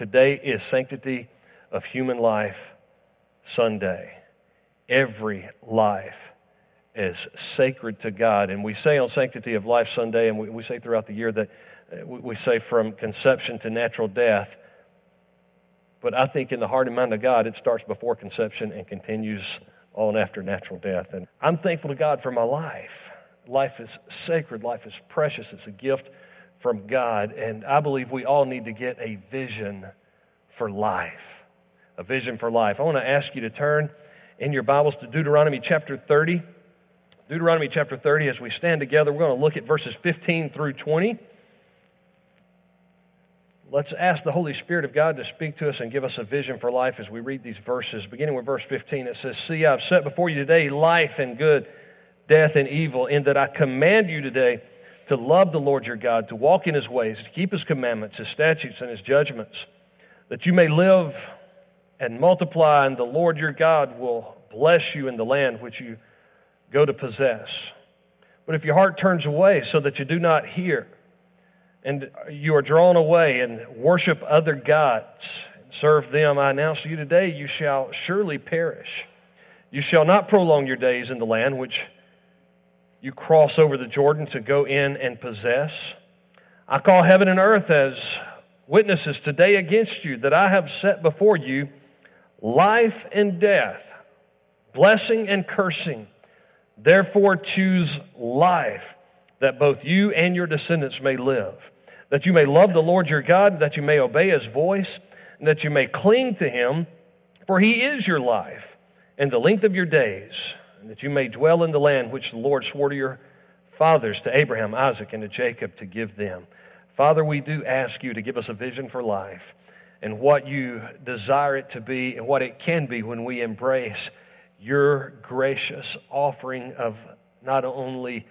Today is Sanctity of Human Life Sunday. Every life is sacred to God. And we say on Sanctity of Life Sunday, and we, we say throughout the year that uh, we, we say from conception to natural death. But I think in the heart and mind of God, it starts before conception and continues on after natural death. And I'm thankful to God for my life. Life is sacred, life is precious, it's a gift from God. And I believe we all need to get a vision for life. A vision for life. I want to ask you to turn in your Bibles to Deuteronomy chapter 30. Deuteronomy chapter 30, as we stand together, we're going to look at verses 15 through 20. Let's ask the Holy Spirit of God to speak to us and give us a vision for life as we read these verses. Beginning with verse 15, it says, See, I've set before you today life and good, death and evil, in that I command you today to love the Lord your God, to walk in his ways, to keep his commandments, his statutes, and his judgments, that you may live and multiply, and the Lord your God will bless you in the land which you go to possess. But if your heart turns away so that you do not hear, and you are drawn away and worship other gods, serve them, I announce to you today, you shall surely perish. You shall not prolong your days in the land which you cross over the Jordan to go in and possess. I call heaven and earth as witnesses today against you that I have set before you life and death, blessing and cursing. Therefore, choose life that both you and your descendants may live, that you may love the Lord your God, that you may obey his voice, and that you may cling to him, for he is your life and the length of your days, that you may dwell in the land which the Lord swore to your fathers, to Abraham, Isaac, and to Jacob, to give them. Father, we do ask you to give us a vision for life and what you desire it to be and what it can be when we embrace your gracious offering of not only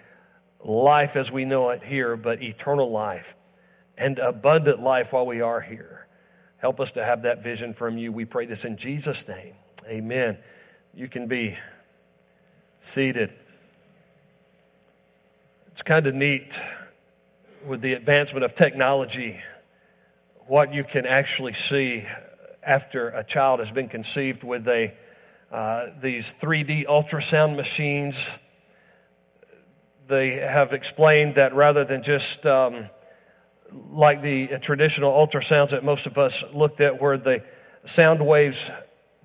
life as we know it here, but eternal life and abundant life while we are here. Help us to have that vision from you. We pray this in Jesus' name. Amen. You can be seated. It's kind of neat with the advancement of technology what you can actually see after a child has been conceived with a, uh, these 3D ultrasound machines they have explained that rather than just um, like the traditional ultrasounds that most of us looked at, where the sound waves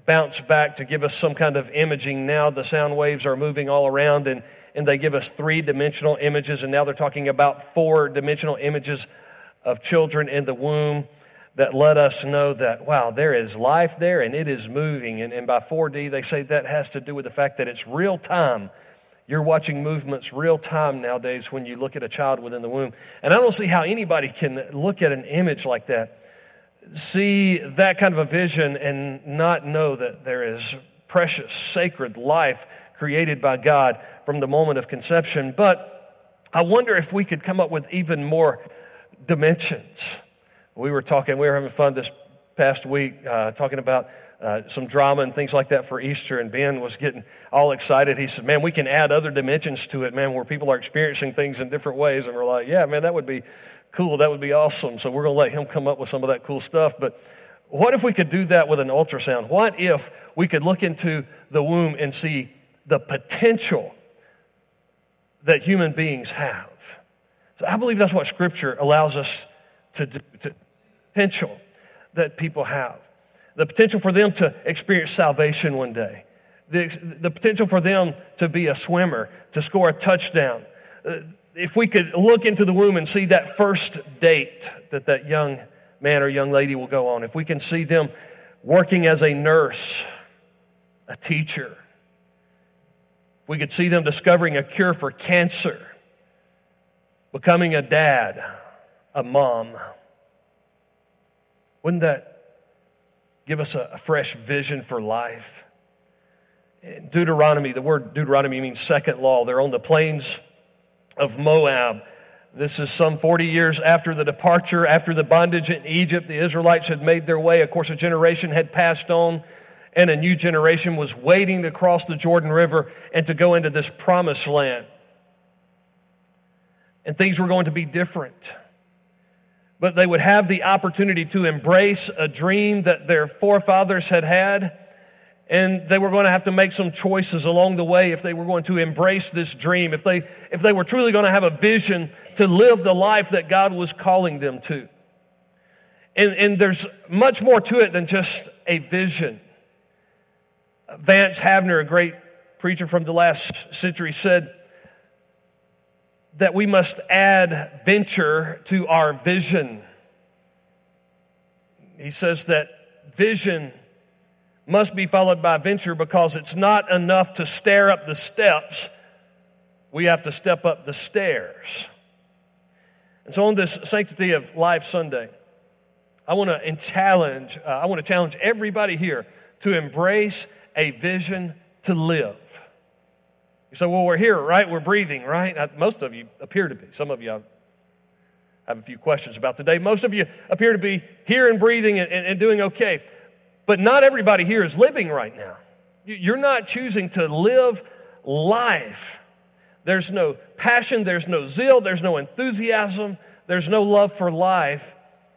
bounce back to give us some kind of imaging, now the sound waves are moving all around and, and they give us three dimensional images. And now they're talking about four dimensional images of children in the womb that let us know that, wow, there is life there and it is moving. And, and by 4D, they say that has to do with the fact that it's real time you're watching movements real time nowadays when you look at a child within the womb. And I don't see how anybody can look at an image like that, see that kind of a vision, and not know that there is precious, sacred life created by God from the moment of conception. But I wonder if we could come up with even more dimensions. We were talking, we were having fun this past week uh, talking about uh, some drama and things like that for Easter. And Ben was getting all excited. He said, Man, we can add other dimensions to it, man, where people are experiencing things in different ways. And we're like, Yeah, man, that would be cool. That would be awesome. So we're going to let him come up with some of that cool stuff. But what if we could do that with an ultrasound? What if we could look into the womb and see the potential that human beings have? So I believe that's what Scripture allows us to, do, to potential that people have the potential for them to experience salvation one day, the, the potential for them to be a swimmer, to score a touchdown. Uh, If we could look into the womb and see that first date that that young man or young lady will go on, if we can see them working as a nurse, a teacher, we could see them discovering a cure for cancer, becoming a dad, a mom. Wouldn't that give us a, a fresh vision for life. In Deuteronomy, the word Deuteronomy means second law. They're on the plains of Moab. This is some 40 years after the departure, after the bondage in Egypt. The Israelites had made their way. Of course, a generation had passed on, and a new generation was waiting to cross the Jordan River and to go into this promised land. And things were going to be different. but they would have the opportunity to embrace a dream that their forefathers had had. And they were going to have to make some choices along the way if they were going to embrace this dream, if they, if they were truly going to have a vision to live the life that God was calling them to. And, and there's much more to it than just a vision. Vance Havner, a great preacher from the last century, said that we must add venture to our vision. He says that vision must be followed by venture because it's not enough to stare up the steps. We have to step up the stairs. And so on this Sanctity of Life Sunday, I want to challenge, uh, I want to challenge everybody here to embrace a vision to live. You say, well, we're here, right? We're breathing, right? Uh, most of you appear to be. Some of you I have a few questions about today. Most of you appear to be here and breathing and, and, and doing okay. But not everybody here is living right now. You're not choosing to live life. There's no passion, there's no zeal, there's no enthusiasm, there's no love for life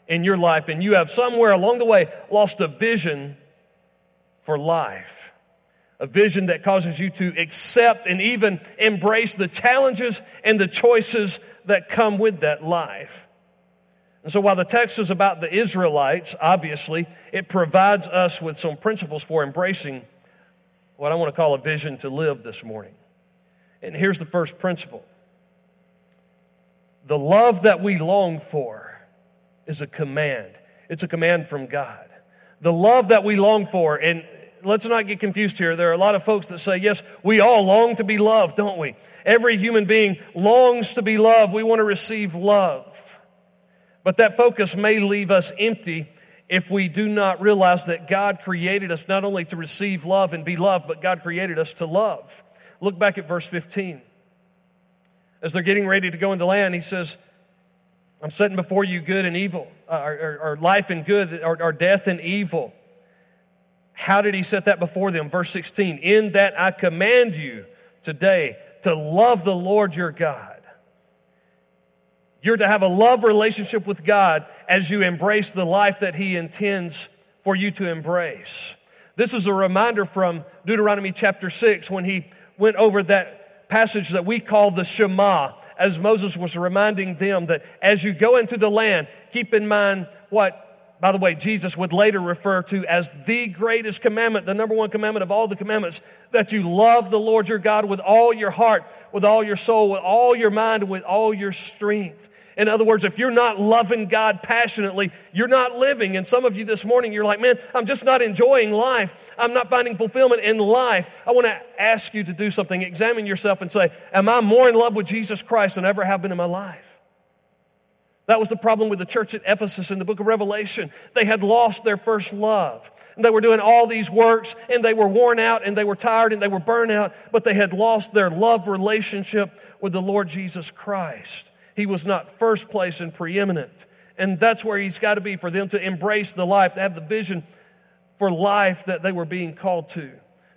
in your life, and you have somewhere along the way lost a vision for life. A vision that causes you to accept and even embrace the challenges and the choices that come with that life. And so, while the text is about the Israelites, obviously, it provides us with some principles for embracing what I want to call a vision to live this morning. And here's the first principle the love that we long for is a command, it's a command from God. The love that we long for, and let's not get confused here. There are a lot of folks that say, yes, we all long to be loved, don't we? Every human being longs to be loved. We want to receive love. But that focus may leave us empty if we do not realize that God created us not only to receive love and be loved, but God created us to love. Look back at verse 15. As they're getting ready to go in the land, he says, I'm setting before you good and evil, uh, or, or, or, life and good, or, or death and evil. How did he set that before them? Verse 16, in that I command you today to love the Lord your God. You're to have a love relationship with God as you embrace the life that he intends for you to embrace. This is a reminder from Deuteronomy chapter 6 when he went over that passage that we call the Shema, as Moses was reminding them that as you go into the land, keep in mind what, by the way, Jesus would later refer to as the greatest commandment, the number one commandment of all the commandments, that you love the Lord your God with all your heart, with all your soul, with all your mind, with all your strength. In other words, if you're not loving God passionately, you're not living. And some of you this morning, you're like, man, I'm just not enjoying life. I'm not finding fulfillment in life. I want to ask you to do something. Examine yourself and say, am I more in love with Jesus Christ than I ever have been in my life? That was the problem with the church at Ephesus in the book of Revelation. They had lost their first love. And they were doing all these works and they were worn out and they were tired and they were burnt out, but they had lost their love relationship with the Lord Jesus Christ. He was not first place and preeminent. And that's where he's got to be for them to embrace the life, to have the vision for life that they were being called to.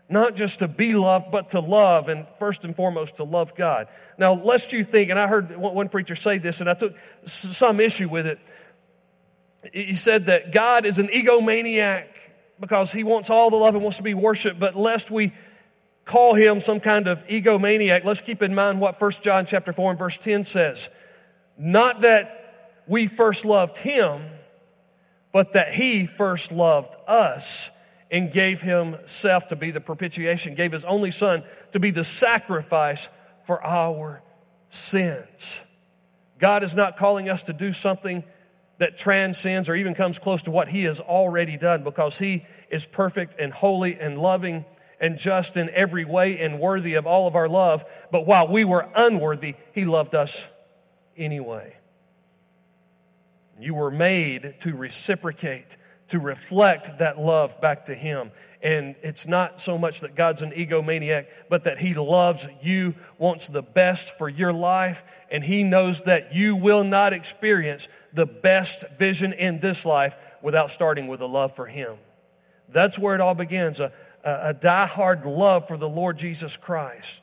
Not just to be loved, but to love, and first and foremost, to love God. Now, lest you think, and I heard one preacher say this, and I took some issue with it. He said that God is an egomaniac because he wants all the love and wants to be worshiped, but lest we call him some kind of egomaniac, let's keep in mind what 1 John chapter 4 and verse 10 says. Not that we first loved him, but that he first loved us and gave himself to be the propitiation, gave his only son to be the sacrifice for our sins. God is not calling us to do something that transcends or even comes close to what he has already done because he is perfect and holy and loving and just in every way and worthy of all of our love. But while we were unworthy, he loved us anyway. You were made to reciprocate, to reflect that love back to Him. And it's not so much that God's an egomaniac, but that He loves you, wants the best for your life, and He knows that you will not experience the best vision in this life without starting with a love for Him. That's where it all begins a, a, a die-hard love for the Lord Jesus Christ.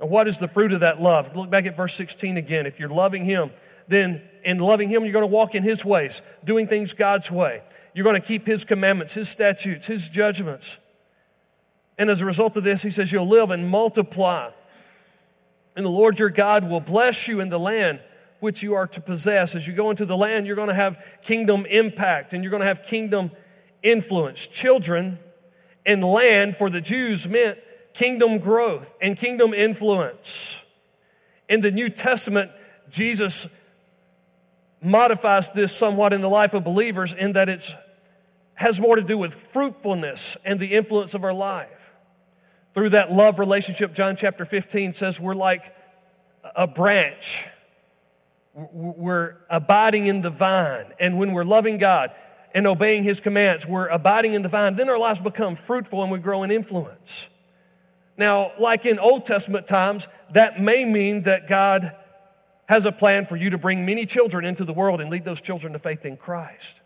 And what is the fruit of that love? Look back at verse 16 again. If you're loving Him, then in loving Him, you're going to walk in His ways, doing things God's way. You're going to keep His commandments, His statutes, His judgments. And as a result of this, He says, You'll live and multiply. And the Lord your God will bless you in the land which you are to possess. As you go into the land, you're going to have kingdom impact and you're going to have kingdom influence. Children and land for the Jews meant kingdom growth and kingdom influence. In the New Testament, Jesus modifies this somewhat in the life of believers in that it has more to do with fruitfulness and the influence of our life. Through that love relationship, John chapter 15 says we're like a branch. We're abiding in the vine. And when we're loving God and obeying His commands, we're abiding in the vine. Then our lives become fruitful and we grow in influence. Now, like in Old Testament times, that may mean that God has a plan for you to bring many children into the world and lead those children to faith in Christ.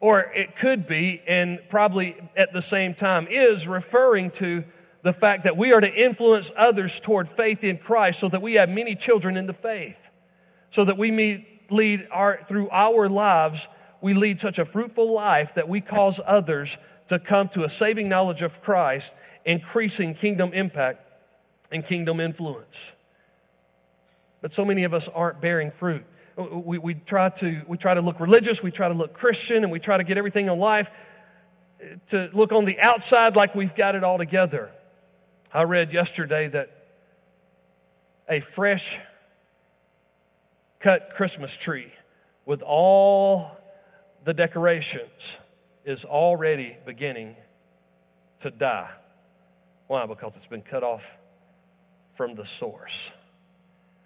Or it could be, and probably at the same time is, referring to the fact that we are to influence others toward faith in Christ so that we have many children in the faith. So that we lead our, through our lives, we lead such a fruitful life that we cause others to come to a saving knowledge of Christ, increasing kingdom impact and kingdom influence. But so many of us aren't bearing fruit. We, we, try to, we try to look religious, we try to look Christian, and we try to get everything in life to look on the outside like we've got it all together. I read yesterday that a fresh cut Christmas tree with all the decorations is already beginning to die. Why? Because it's been cut off from the source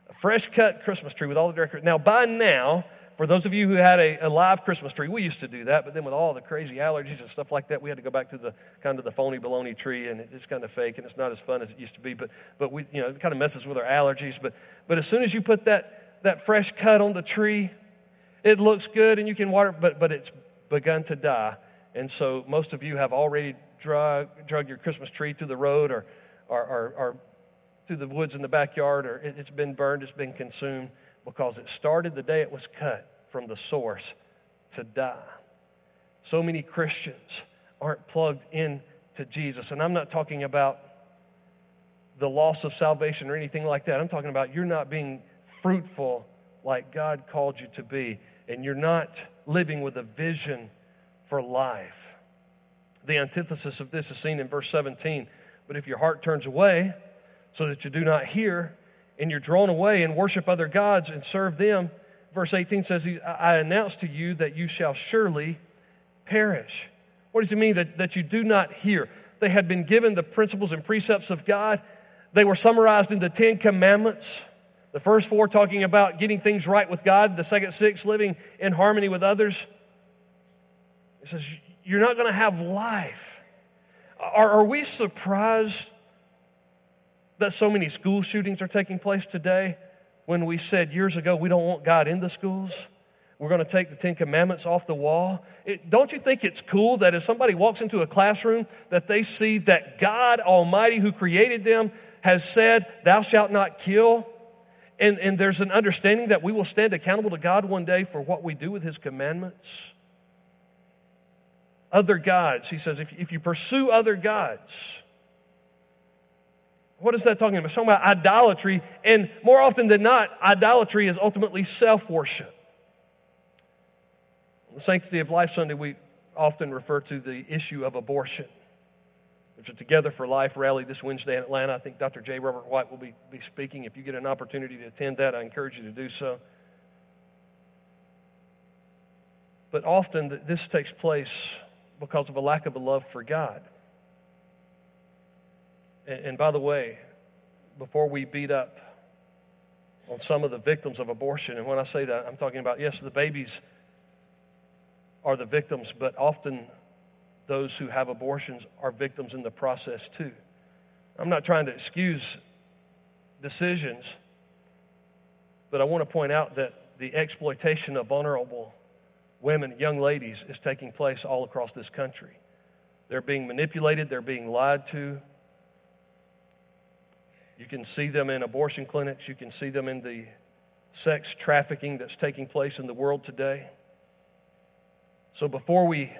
A fresh cut Christmas tree with all the decorations. Now, by now, for those of you who had a, a, live Christmas tree, we used to do that, but then with all the crazy allergies and stuff like that, we had to go back to the kind of the phony baloney tree, and it's kind of fake, and it's not as fun as it used to be. But but we you know it kind of messes with our allergies. But but as soon as you put that that fresh cut on the tree, it looks good, and you can water, but but it's begun to die, and so most of you have already drug drug your Christmas tree to the road or or, or, or through the woods in the backyard or it's been burned, it's been consumed because it started the day it was cut from the source to die. So many Christians aren't plugged in to Jesus. And I'm not talking about the loss of salvation or anything like that. I'm talking about you're not being fruitful like God called you to be, and you're not living with a vision for life. The antithesis of this is seen in verse 17. But if your heart turns away, so that you do not hear and you're drawn away and worship other gods and serve them. Verse 18 says, I announce to you that you shall surely perish. What does it mean that, that you do not hear? They had been given the principles and precepts of God. They were summarized in the Ten Commandments. The first four talking about getting things right with God, the second six living in harmony with others. It says, You're not going to have life. Are, are we surprised that so many school shootings are taking place today when we said years ago we don't want God in the schools? We're going to take the Ten Commandments off the wall. It, don't you think it's cool that if somebody walks into a classroom, that they see that God Almighty, who created them, has said, Thou shalt not kill? And, and there's an understanding that we will stand accountable to God one day for what we do with His commandments. Other gods, he says, if, if you pursue other gods, what is that talking about? It's talking about idolatry, and more often than not, idolatry is ultimately self worship. The Sanctity of Life Sunday, we often refer to the issue of abortion. There's a Together for Life rally this Wednesday in Atlanta. I think Dr. J. Robert White will be, be speaking. If you get an opportunity to attend that, I encourage you to do so. But often this takes place because of a lack of a love for God. And, and by the way, before we beat up on some of the victims of abortion, and when I say that, I'm talking about, yes, the babies are the victims, but often those who have abortions are victims in the process too. I'm not trying to excuse decisions, but I want to point out that the exploitation of vulnerable women, young ladies, is taking place all across this country. They're being manipulated, they're being lied to, you can see them in abortion clinics. You can see them in the sex trafficking that's taking place in the world today. So before we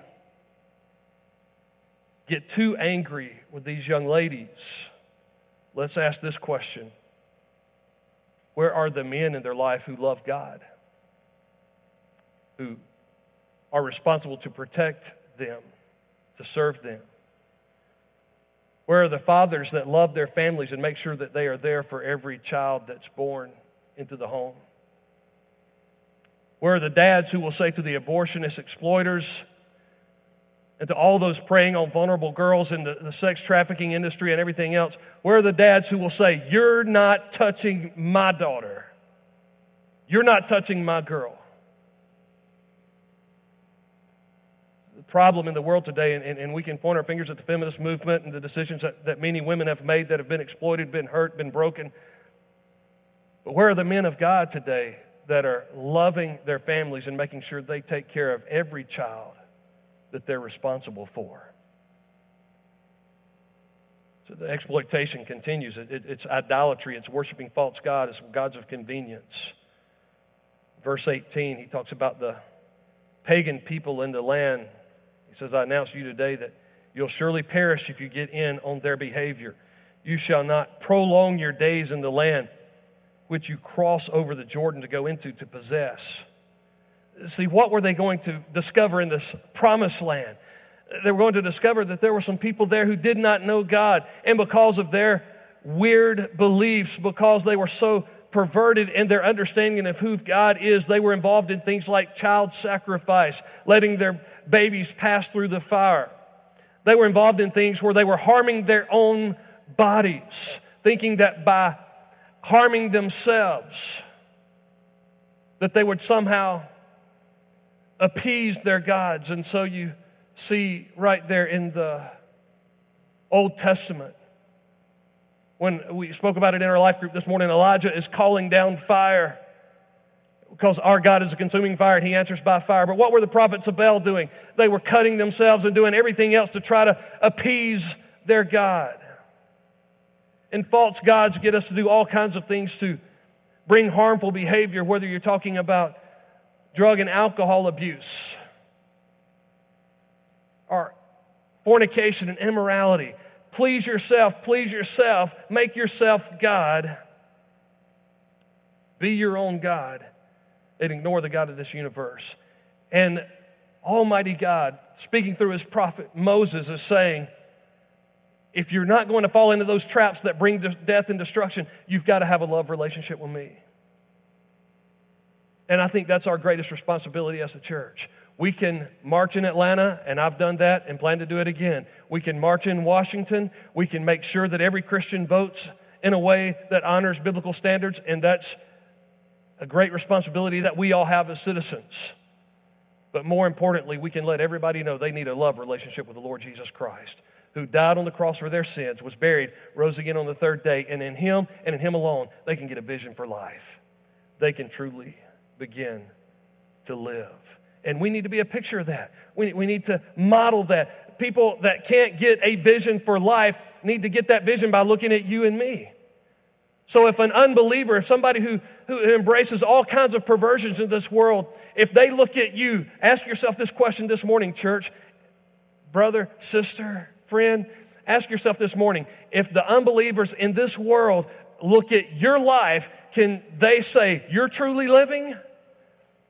get too angry with these young ladies, let's ask this question Where are the men in their life who love God, who are responsible to protect them, to serve them? Where are the fathers that love their families and make sure that they are there for every child that's born into the home? Where are the dads who will say to the abortionist exploiters, and to all those preying on vulnerable girls in the, the, sex trafficking industry and everything else, where are the dads who will say, You're not touching my daughter? You're not touching my girl? The problem in the world today, and, and we can point our fingers at the feminist movement and the decisions that, that many women have made that have been exploited, been hurt, been broken. But where are the men of God today that are loving their families and making sure they take care of every child? that they're responsible for. So the exploitation continues. It, it, it's idolatry, it's worshiping false God, it's gods of convenience. Verse 18, he talks about the pagan people in the land. He says, I announce to you today that you'll surely perish if you get in on their behavior. You shall not prolong your days in the land which you cross over the Jordan to go into to possess see, what were they going to discover in this promised land? They were going to discover that there were some people there who did not know God. And because of their weird beliefs, because they were so perverted in their understanding of who God is, they were involved in things like child sacrifice, letting their babies pass through the fire. They were involved in things where they were harming their own bodies, thinking that by harming themselves, that they would somehow appease their gods. And so you see right there in the Old Testament, when we spoke about it in our life group this morning, Elijah is calling down fire because our God is a consuming fire and he answers by fire. But what were the prophets of Baal doing? They were cutting themselves and doing everything else to try to appease their God. And false gods get us to do all kinds of things to bring harmful behavior, whether you're talking about drug and alcohol abuse, or fornication and immorality. Please yourself, please yourself, make yourself God. Be your own God and ignore the God of this universe. And Almighty God, speaking through his prophet Moses, is saying, if you're not going to fall into those traps that bring death and destruction, you've got to have a love relationship with me. And I think that's our greatest responsibility as a church. We can march in Atlanta, and I've done that and plan to do it again. We can march in Washington. We can make sure that every Christian votes in a way that honors biblical standards, and that's a great responsibility that we all have as citizens. But more importantly, we can let everybody know they need a love relationship with the Lord Jesus Christ, who died on the cross for their sins, was buried, rose again on the third day, and in Him and in Him alone, they can get a vision for life. They can truly begin to live. And we need to be a picture of that. We, we need to model that. People that can't get a vision for life need to get that vision by looking at you and me. So if an unbeliever, if somebody who, who embraces all kinds of perversions in this world, if they look at you, ask yourself this question this morning, church, brother, sister, friend, ask yourself this morning if the unbelievers in this world look at your life, can they say, You're truly living?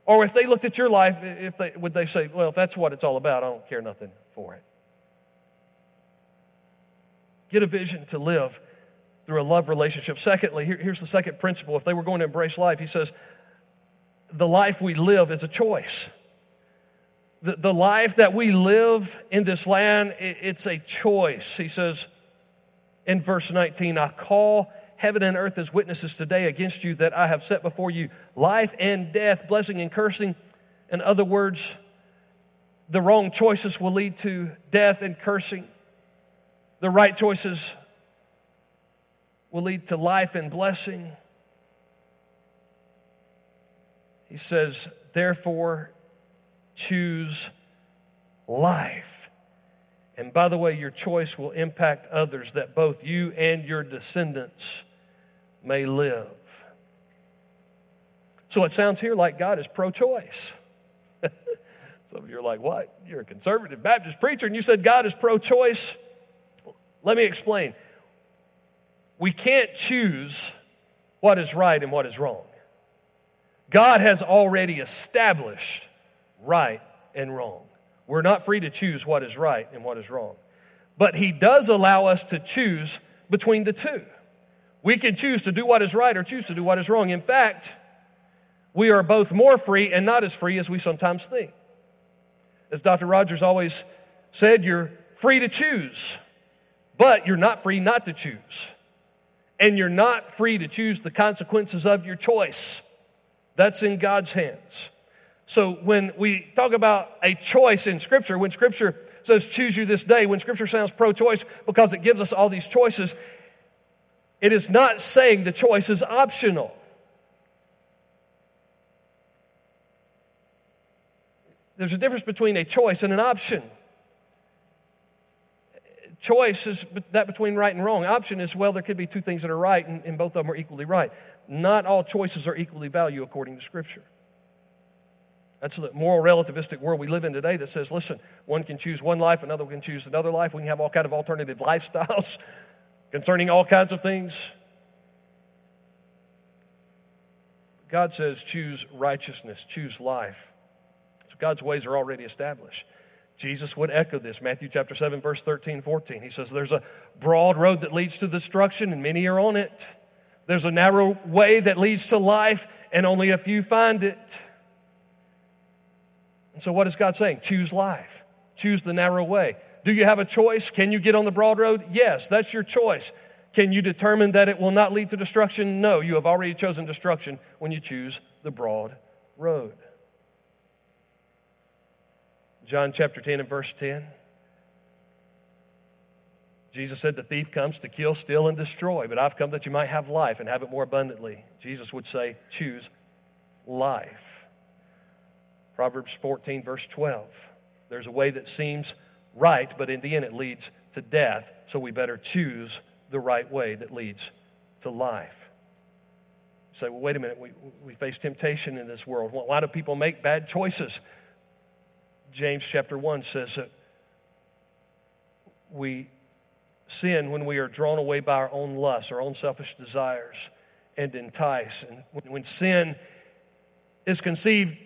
Or if they looked at your life, if they, would they say, well, if that's what it's all about, I don't care nothing for it? Get a vision to live through a love relationship. Secondly, here, here's the second principle. If they were going to embrace life, he says, the life we live is a choice. The, the life that we live in this land, it, it's a choice. He says in verse 19, I call heaven and earth as witnesses today against you that I have set before you life and death, blessing and cursing. In other words, the wrong choices will lead to death and cursing. The right choices will lead to life and blessing. He says, therefore, choose life. And by the way, your choice will impact others that both you and your descendants may live. So it sounds here like God is pro choice. Some of you are like, what? You're a conservative Baptist preacher and you said God is pro choice? Let me explain. We can't choose what is right and what is wrong. God has already established right and wrong. We're not free to choose what is right and what is wrong. But He does allow us to choose between the two. We can choose to do what is right or choose to do what is wrong. In fact, we are both more free and not as free as we sometimes think. As Dr. Rogers always said, you're free to choose, but you're not free not to choose. And you're not free to choose the consequences of your choice. That's in God's hands. So when we talk about a choice in Scripture, when Scripture says choose you this day, when Scripture sounds pro choice because it gives us all these choices, it is not saying the choice is optional. There's a difference between a choice and an option. Choice is that between right and wrong. Option is, well, there could be two things that are right, and, and both of them are equally right. Not all choices are equally valued according to Scripture. That's the moral relativistic world we live in today that says, listen, one can choose one life, another can choose another life. We can have all kind of alternative lifestyles concerning all kinds of things. God says, choose righteousness, choose life. So God's ways are already established. Jesus would echo this. Matthew chapter 7, verse 13, 14. He says, There's a broad road that leads to destruction, and many are on it. There's a narrow way that leads to life, and only a few find it. And so, what is God saying? Choose life, choose the narrow way. Do you have a choice? Can you get on the broad road? Yes, that's your choice. Can you determine that it will not lead to destruction? No, you have already chosen destruction when you choose the broad road. John chapter 10 and verse 10. Jesus said, The thief comes to kill, steal, and destroy, but I've come that you might have life and have it more abundantly. Jesus would say, Choose life. Proverbs 14, verse 12. There's a way that seems right, but in the end it leads to death, so we better choose the right way that leads to life. You say, well, wait a minute, we, we face temptation in this world. Why do people make bad choices? James chapter 1 says that we sin when we are drawn away by our own lusts, our own selfish desires, and entice. And when sin is conceived,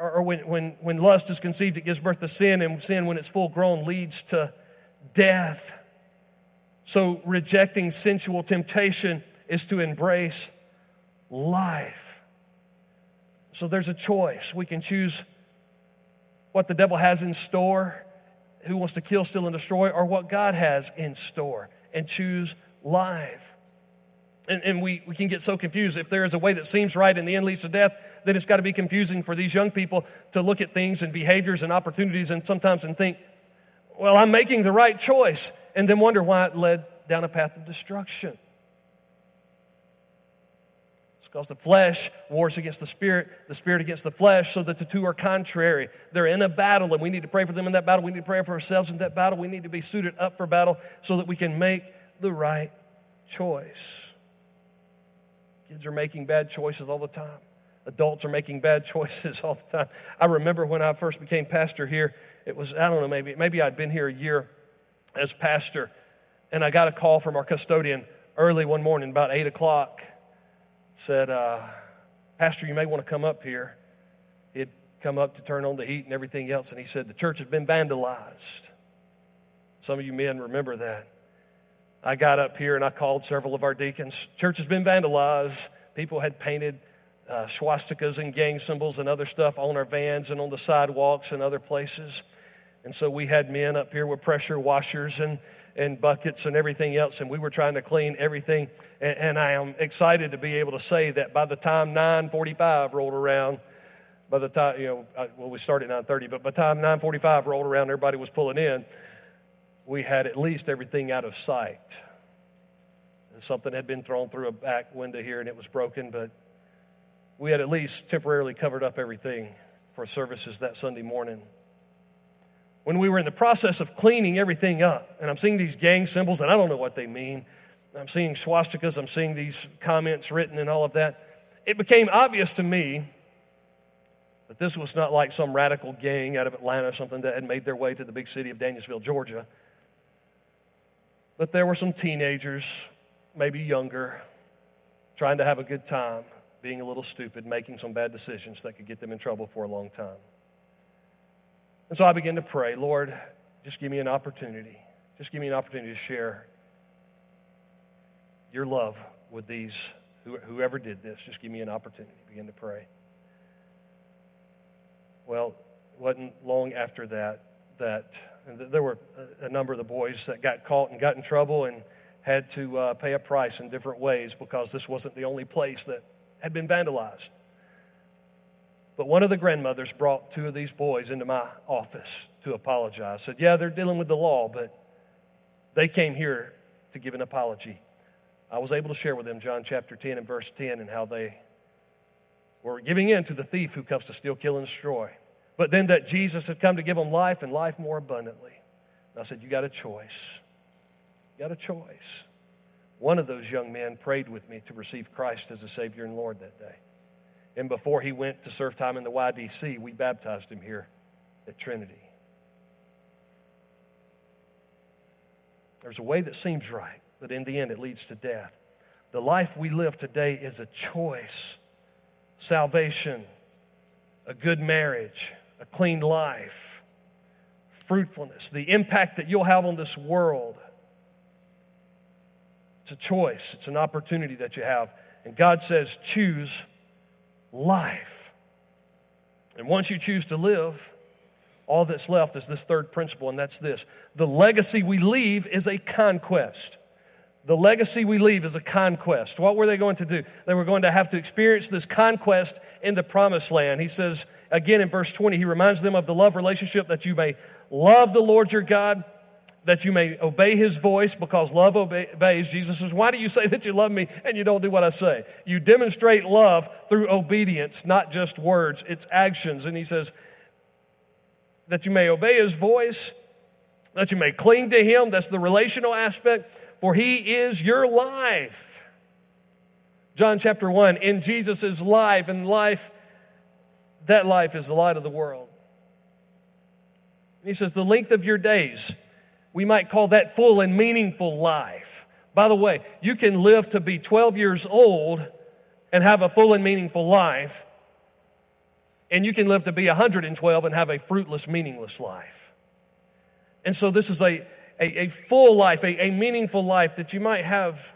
or, or when, when, when lust is conceived, it gives birth to sin, and sin, when it's full grown, leads to death. So, rejecting sensual temptation is to embrace life. So, there's a choice. We can choose what the devil has in store, who wants to kill, steal, and destroy, or what God has in store, and choose life. And, and, we, we can get so confused. If there is a way that seems right and the end leads to death, then it's got to be confusing for these young people to look at things and behaviors and opportunities and sometimes and think, well, I'm making the right choice, and then wonder why it led down a path of destruction It's because the flesh wars against the spirit, the spirit against the flesh, so that the two are contrary. They're in a battle, and we need to pray for them in that battle. We need to pray for ourselves in that battle. We need to be suited up for battle so that we can make the right choice. Kids are making bad choices all the time. Adults are making bad choices all the time. I remember when I first became pastor here, it was, I don't know, maybe, maybe I'd been here a year as pastor, and I got a call from our custodian early one morning, about 8 o'clock said, uh, Pastor, you may want to come up here. He'd come up to turn on the heat and everything else, and he said, The church has been vandalized. Some of you men remember that. I got up here and I called several of our deacons. Church has been vandalized. People had painted uh, swastikas and gang symbols and other stuff on our vans and on the sidewalks and other places. And so we had men up here with pressure washers and and buckets and everything else, and we were trying to clean everything. And, and I am excited to be able to say that by the time 9:45 rolled around, by the time you know, I, well, we started at 9:30, but by the time 9:45 rolled around, everybody was pulling in. We had at least everything out of sight. And something had been thrown through a back window here, and it was broken, but we had at least temporarily covered up everything for services that Sunday morning when we were in the process of cleaning everything up, and I'm seeing these gang symbols, and I don't know what they mean. I'm seeing swastikas, I'm seeing these comments written and all of that. it became obvious to me that this was not like some radical gang out of Atlanta or something that had made their way to the big city of Danielsville, Georgia. But there were some teenagers, maybe younger, trying to have a good time, being a little stupid, making some bad decisions that could get them in trouble for a long time. And so I began to pray, Lord, just give me an opportunity. Just give me an opportunity to share your love with these, whoever did this. Just give me an opportunity. Begin to pray. Well, it wasn't long after that that there were a number of the boys that got caught and got in trouble and had to uh, pay a price in different ways because this wasn't the only place that had been vandalized. But one of the grandmothers brought two of these boys into my office to apologize. Said, Yeah, they're dealing with the law, but they came here to give an apology. I was able to share with them John chapter 10 and verse 10 and how they were giving in to the thief who comes to steal, kill, and destroy. But then that Jesus had come to give them life and life more abundantly. And I said, You got a choice. You got a choice. One of those young men prayed with me to receive Christ as a Savior and Lord that day. And before he went to serve time in the YDC, we baptized him here at Trinity. There's a way that seems right, but in the end it leads to death. The life we live today is a choice salvation, a good marriage, a clean life, fruitfulness, the impact that you'll have on this world. It's a choice, it's an opportunity that you have. And God says, choose life. And once you choose to live, all that's left is this third principle, and that's this the legacy we leave is a conquest. The legacy we leave is a conquest. What were they going to do? They were going to have to experience this conquest in the promised land. He says, again in verse 20, he reminds them of the love relationship that you may love the Lord your God that you may obey his voice because love obeys. Jesus says, Why do you say that you love me and you don't do what I say? You demonstrate love through obedience, not just words, it's actions. And he says, That you may obey his voice, that you may cling to him. That's the relational aspect, for he is your life. John chapter 1 In Jesus life, and life, that life is the light of the world. And he says, The length of your days we might call that full and meaningful life. By the way, you can live to be 12 years old and have a full and meaningful life, and you can live to be 112 and have a fruitless, meaningless life. And so, this is a, a, a full life, a, a meaningful life that you might have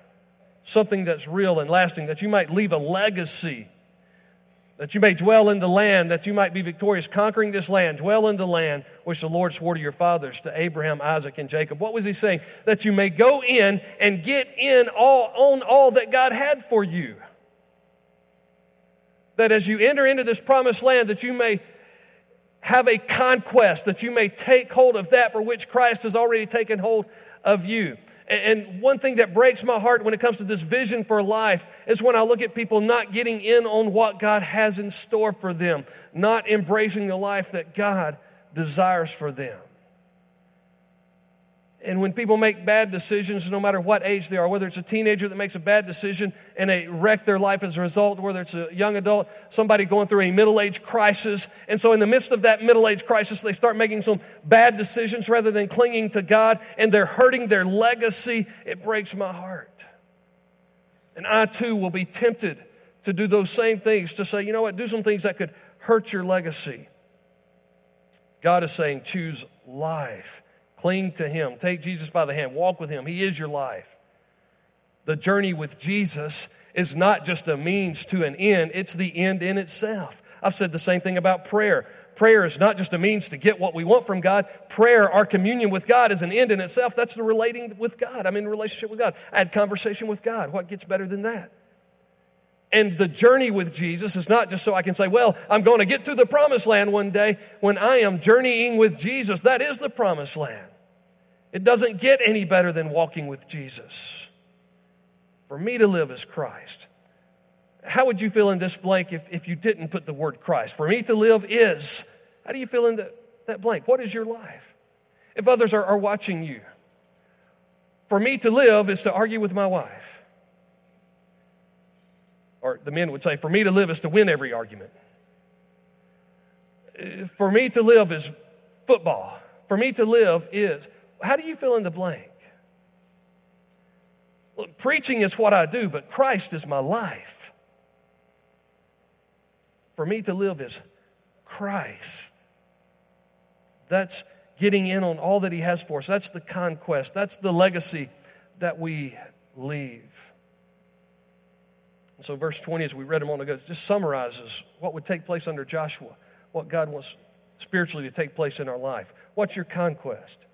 something that's real and lasting, that you might leave a legacy that you may dwell in the land, that you might be victorious, conquering this land, dwell in the land which the Lord swore to your fathers, to Abraham, Isaac, and Jacob. What was he saying? That you may go in and get in all, on all that God had for you. That as you enter into this promised land, that you may have a conquest, that you may take hold of that for which Christ has already taken hold of you. And one thing that breaks my heart when it comes to this vision for life is when I look at people not getting in on what God has in store for them, not embracing the life that God desires for them. And when people make bad decisions, no matter what age they are, whether it's a teenager that makes a bad decision and they wreck their life as a result, whether it's a young adult, somebody going through a middle age crisis. And so, in the midst of that middle age crisis, they start making some bad decisions rather than clinging to God, and they're hurting their legacy. It breaks my heart. And I too will be tempted to do those same things, to say, you know what, do some things that could hurt your legacy. God is saying, choose life. Cling to Him. Take Jesus by the hand. Walk with Him. He is your life. The journey with Jesus is not just a means to an end, it's the end in itself. I've said the same thing about prayer. Prayer is not just a means to get what we want from God. Prayer, our communion with God, is an end in itself. That's the relating with God. I'm in relationship with God. I had conversation with God. What gets better than that? And the journey with Jesus is not just so I can say, well, I'm going to get to the promised land one day. When I am journeying with Jesus, that is the promised land. It doesn't get any better than walking with Jesus. For me to live as Christ. How would you feel in this blank if, if you didn't put the word Christ? For me to live is. How do you feel in the, that blank? What is your life? If others are, are watching you, for me to live is to argue with my wife or the men would say, for me to live is to win every argument. Uh, for me to live is football. For me to live is, how do you fill in the blank? Look, preaching is what I do, but Christ is my life. For me to live is Christ. That's getting in on all that He has for us. That's the conquest. That's the legacy that we leave. And so, verse 20, as we read a moment ago, just summarizes what would take place under Joshua, what God wants spiritually to take place in our life. What's your conquest?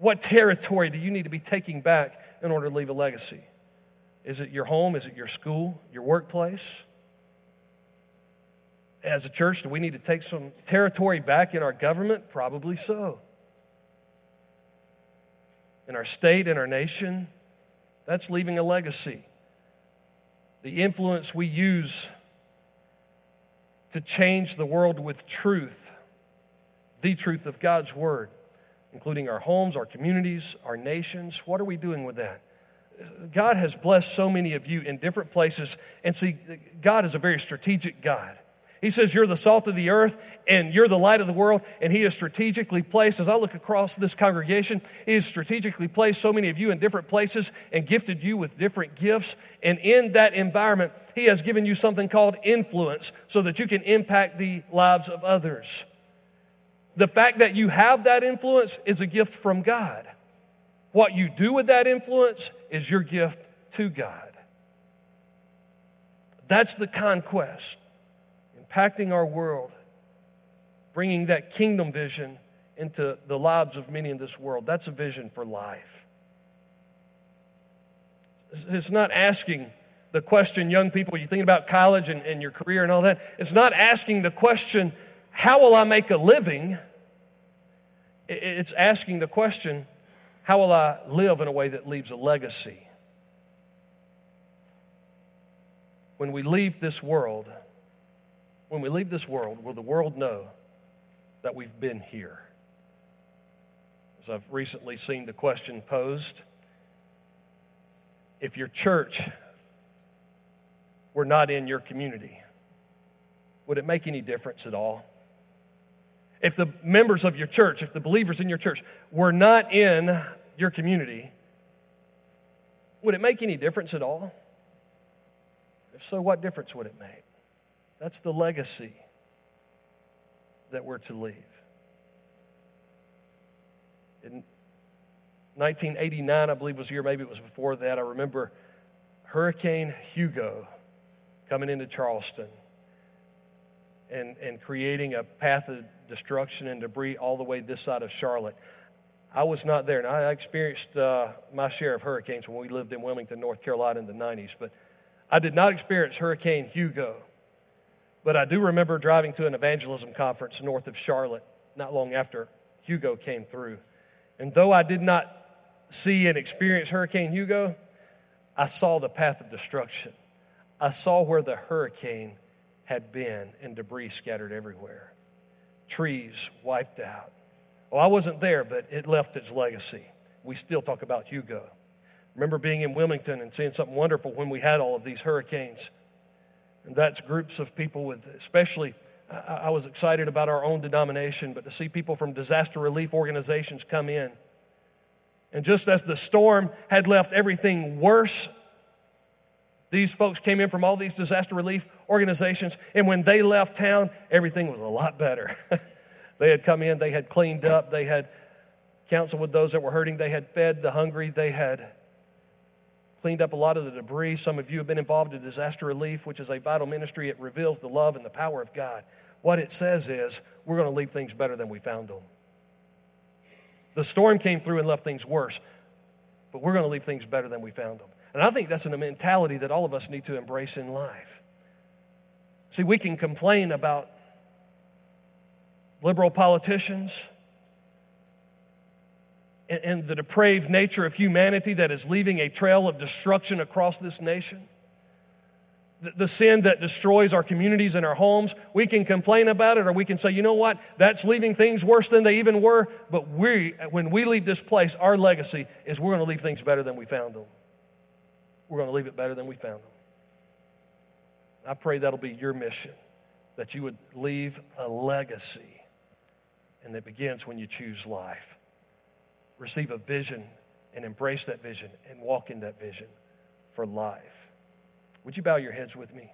What territory do you need to be taking back in order to leave a legacy? Is it your home? Is it your school? Your workplace? As a church, do we need to take some territory back in our government? Probably so. In our state, in our nation, that's leaving a legacy. The influence we use to change the world with truth, the truth of God's Word, including our homes, our communities, our nations. What are we doing with that? God has blessed so many of you in different places. And see, God is a very strategic God. He says, You're the salt of the earth and you're the light of the world. And He has strategically placed, as I look across this congregation, He has strategically placed so many of you in different places and gifted you with different gifts. And in that environment, He has given you something called influence so that you can impact the lives of others. The fact that you have that influence is a gift from God. What you do with that influence is your gift to God. That's the conquest impacting our world, bringing that kingdom vision into the lives of many in this world. That's a vision for life. It's not asking the question, young people, you thinking about college and, and your career and all that. It's not asking the question, how will I make a living? It's asking the question, how will I live in a way that leaves a legacy? When we leave this world, when we leave this world, will the world know that we've been here? As I've recently seen the question posed, if your church were not in your community, would it make any difference at all? If the members of your church, if the believers in your church were not in your community, would it make any difference at all? If so, what difference would it make? That's the legacy that we're to leave. In 1989, I believe was the year, maybe it was before that, I remember Hurricane Hugo coming into Charleston and, and creating a path of destruction and debris all the way this side of Charlotte. I was not there, and I experienced uh, my share of hurricanes when we lived in Wilmington, North Carolina in the 90s, but I did not experience Hurricane Hugo. But I do remember driving to an evangelism conference north of Charlotte not long after Hugo came through. And though I did not see and experience Hurricane Hugo, I saw the path of destruction. I saw where the hurricane had been and debris scattered everywhere, trees wiped out. Well, I wasn't there, but it left its legacy. We still talk about Hugo. Remember being in Wilmington and seeing something wonderful when we had all of these hurricanes and that's groups of people with, especially, I was excited about our own denomination, but to see people from disaster relief organizations come in. And just as the storm had left everything worse, these folks came in from all these disaster relief organizations, and when they left town, everything was a lot better. they had come in, they had cleaned up, they had counseled with those that were hurting, they had fed the hungry, they had cleaned up a lot of the debris. Some of you have been involved in disaster relief, which is a vital ministry. It reveals the love and the power of God. What it says is, we're going to leave things better than we found them. The storm came through and left things worse, but we're going to leave things better than we found them. And I think that's a mentality that all of us need to embrace in life. See, we can complain about liberal politicians and the depraved nature of humanity that is leaving a trail of destruction across this nation. The sin that destroys our communities and our homes, we can complain about it or we can say, you know what, that's leaving things worse than they even were. But we, when we leave this place, our legacy is we're going to leave things better than we found them. We're going to leave it better than we found them. I pray that'll be your mission, that you would leave a legacy, and that begins when you choose life. Receive a vision and embrace that vision and walk in that vision for life. Would you bow your heads with me?